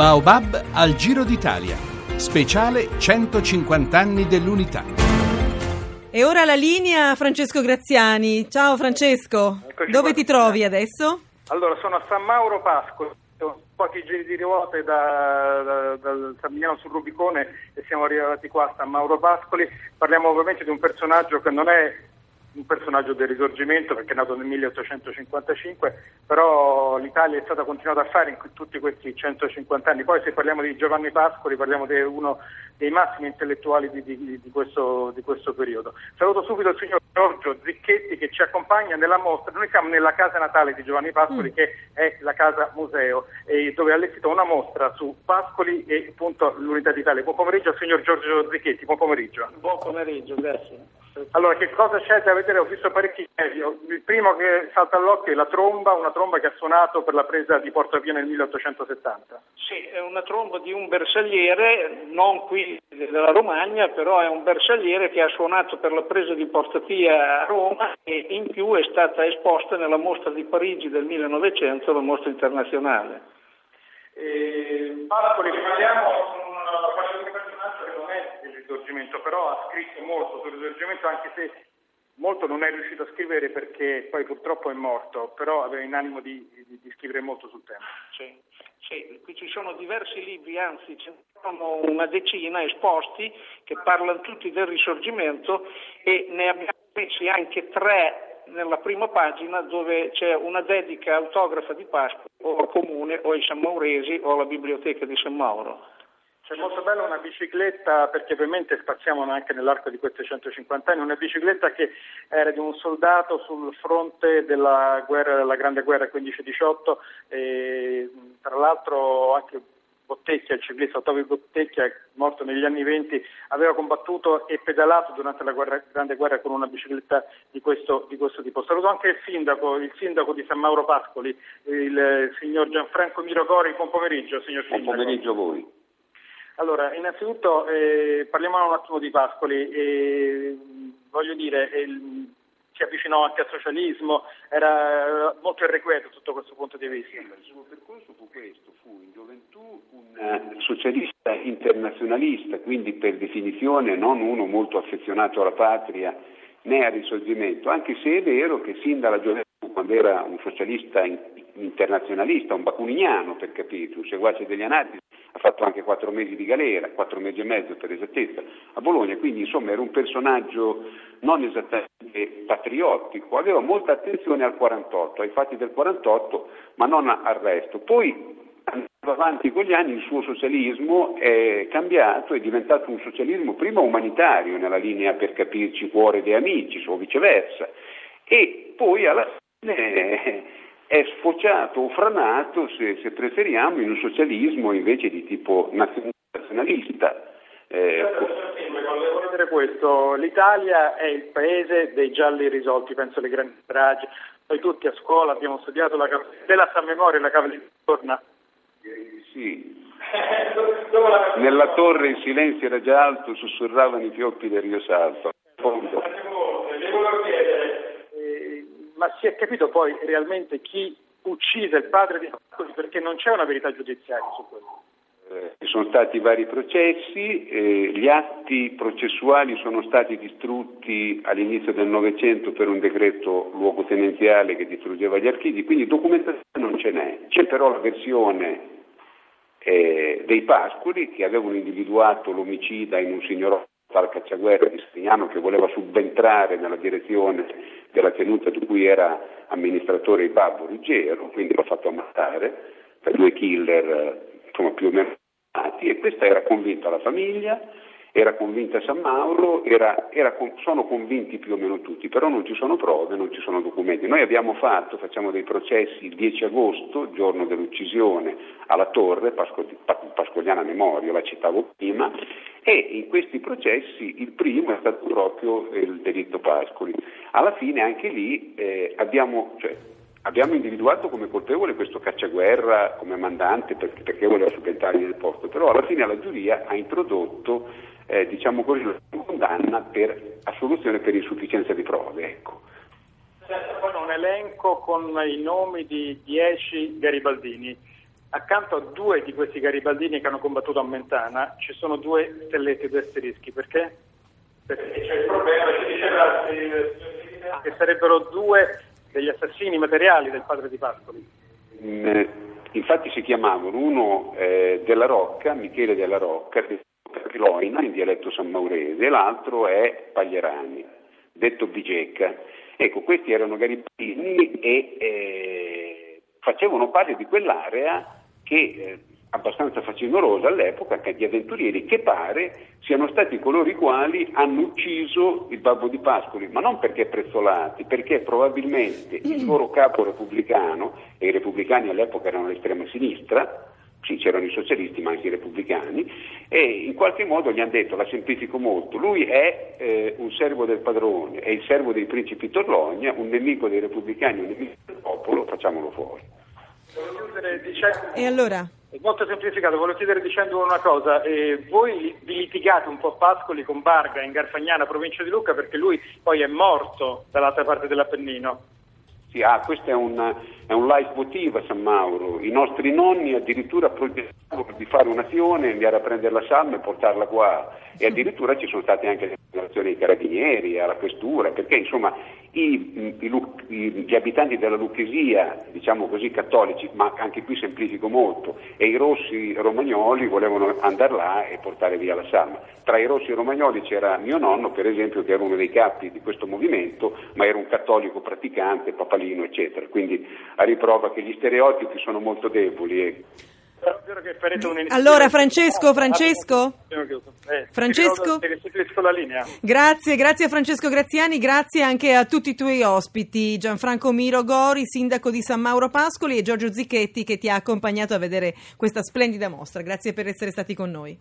Baobab al Giro d'Italia. Speciale 150 anni dell'unità. E ora la linea Francesco Graziani. Ciao Francesco, Eccoci dove qua. ti trovi adesso? Allora, sono a San Mauro Pascoli, ho pochi giri di ruote da, da- dal San Miniano sul Rubicone e siamo arrivati qua a San Mauro Pascoli. Parliamo ovviamente di un personaggio che non è un personaggio del risorgimento perché è nato nel 1855, però l'Italia è stata continuata a fare in tutti questi 150 anni. Poi se parliamo di Giovanni Pascoli parliamo di uno dei massimi intellettuali di, di- di questo, di questo periodo. Saluto subito il signor Giorgio Zicchetti che ci accompagna nella mostra. Noi siamo nella casa natale di Giovanni Pascoli che è la casa museo e dove ha allestito una mostra su Pascoli e appunto l'Unità d'Italia. Buon pomeriggio al signor Giorgio Zicchetti, buon pomeriggio. Buon pomeriggio, grazie. Allora, che cosa c'è da vedere? Ho visto parecchi immagini. Il primo che salta all'occhio è la tromba, una tromba che ha suonato per la presa di Porta Pia nel 1870. Sì, è una tromba di un bersagliere, non qui della Romagna, però è un bersagliere che ha suonato per la presa di Porta Pia a Roma e in più è stata esposta nella mostra di Parigi del 1900, la mostra internazionale. E Pascoli, rimaniamo con una parte di un personaggio che non è del risorgimento, però ha scritto molto sul risorgimento, anche se molto non è riuscito a scrivere perché poi purtroppo è morto, però aveva in animo di, di- di scrivere molto sul tema. Sì, sì, qui ci sono diversi libri, anzi ce ne sono una decina esposti che parlano tutti del risorgimento e ne abbiamo messi anche tre nella prima pagina dove c'è una dedica autografa di Pasqua o al comune o ai San Mauresi o alla biblioteca di San Mauro. C'è molto bella una bicicletta, perché ovviamente spaziamo anche nell'arco di questi 150 anni, una bicicletta che era di un soldato sul fronte della guerra, della grande guerra 15-18 e tra l'altro anche Bottecchia, il ciclista Ottavio Bottecchia, morto negli anni 20, aveva combattuto e pedalato durante la guerra- grande guerra con una bicicletta di questo, di questo tipo. Saluto anche il sindaco, il sindaco di San Mauro Pascoli, il signor Gianfranco Mirocori, buon pomeriggio signor Buon sindaco. pomeriggio a voi. Allora, innanzitutto eh, parliamo un attimo di Pascoli. Eh, voglio dire, eh, si avvicinò anche al socialismo, era molto irrequieto sotto questo punto di vista. Il suo percorso fu questo, fu in gioventù un eh, socialista internazionalista, quindi per definizione non uno molto affezionato alla patria né al risorgimento, anche se è vero che sin dalla gioventù, quando era un socialista in- internazionalista, un bakuniniano per capirci, un seguace degli anarchici, fatto anche quattro mesi di galera, quattro mesi e mezzo per esattezza, a Bologna, quindi insomma era un personaggio non esattamente patriottico, aveva molta attenzione al 48, ai fatti del 48, ma non al resto. Poi andando avanti con gli anni il suo socialismo è cambiato, è diventato un socialismo prima umanitario nella linea per capirci cuore dei amici o viceversa e poi alla fine è sfociato o franato, se, se preferiamo, in un socialismo invece di tipo nazionalista. Eh, Volevo vedere questo, l'Italia è il paese dei gialli risolti, penso alle grandi stragi. Noi tutti a scuola abbiamo studiato la della San Memoria la Cavaliere di Torna. sì, nella torre il silenzio era già alto, sussurravano i fiocchi del Rio Salto. Fondo. Le volevo chiedere, eh, ma si è capito poi realmente chi uccise il padre di Pascoli perché non c'è una verità giudiziaria su questo? Eh, Ci sono stati vari processi, eh, gli atti processuali sono stati distrutti all'inizio del Novecento per un decreto luogotenenziale che distruggeva gli archivi, quindi documentazione non ce n'è. C'è però la versione eh, dei Pascoli che avevano individuato l'omicida in un signorotto al cacciaguerra di Stignano che voleva subentrare nella direzione della tenuta di cui era amministratore il babbo Ruggero, quindi l'ha fatto ammazzare per due killer insomma, più o meno amati, e questa era convinta la famiglia, era convinta San Mauro, era- era sono convinti più o meno tutti, però non ci sono prove, non ci sono documenti. Noi abbiamo fatto, facciamo dei processi il 10 agosto, giorno dell'uccisione, alla Torre, Pasco- Pa- Pascoliana Memoria, la citavo prima, e in questi processi il primo è stato proprio il delitto Pascoli. Alla fine anche lì eh, abbiamo, cioè, abbiamo individuato come colpevole questo cacciaguerra come mandante perché, perché voleva subentrare nel posto, però alla fine la giuria ha introdotto eh, diciamo così, una condanna per assoluzione per insufficienza di prove. Ecco. Certo, poi un elenco con i nomi di 10 garibaldini. accanto a due di questi garibaldini che hanno combattuto a Mentana ci sono due stelletti, due asterischi. Perché? Perché c'è il problema, ci diceva eh, che sarebbero due degli assassini materiali del padre di Pascoli. Mm, infatti si chiamavano uno eh, della Rocca, Michele della Rocca, Loina in dialetto sammaurese, e l'altro è Paglierani, detto Bigecca. Ecco, questi erano garibaldini e eh, facevano parte di quell'area che eh, abbastanza facinorosa all'epoca di avventurieri che pare siano stati coloro i quali hanno ucciso il babbo di Pascoli, ma non perché prezzolati, perché probabilmente il loro capo repubblicano, e i repubblicani all'epoca erano l'estrema sinistra, sì, c'erano i socialisti ma anche i repubblicani, e in qualche modo gli hanno detto, la semplifico molto, lui è eh, un servo del padrone, è il servo dei principi Torlogna, un nemico dei repubblicani, un nemico del popolo, facciamolo fuori. E allora? Molto semplificato, volevo chiudere dicendo una cosa, eh, voi vi litigate un po' a Pascoli con Barga in Garfagnana, provincia di Lucca, perché lui poi è morto dall'altra parte dell'Appennino. Sì, ah, questo è un, è un leitmotiv a San Mauro. I nostri nonni addirittura progettavano di fare un'azione, andare a prendere la salma e portarla qua. E addirittura ci sono state anche le segnalazioni ai carabinieri, alla questura, perché insomma i, i, gli abitanti della Lucchesia, diciamo così cattolici, ma anche qui semplifico molto, e i rossi romagnoli volevano andare là e portare via la salma. Tra i rossi romagnoli c'era mio nonno, per esempio, che era uno dei capi di questo movimento, ma era un cattolico praticante, papalino, eccetera. Quindi a riprova che gli stereotipi sono molto deboli. E... Allora Francesco, Francesco? Eh, Francesco? Grazie, grazie a Francesco Graziani, grazie anche a tutti i tuoi ospiti, Gianfranco Miro Gori, sindaco di San Mauro Pascoli e Giorgio Zicchetti che ti ha accompagnato a vedere questa splendida mostra. Grazie per essere stati con noi.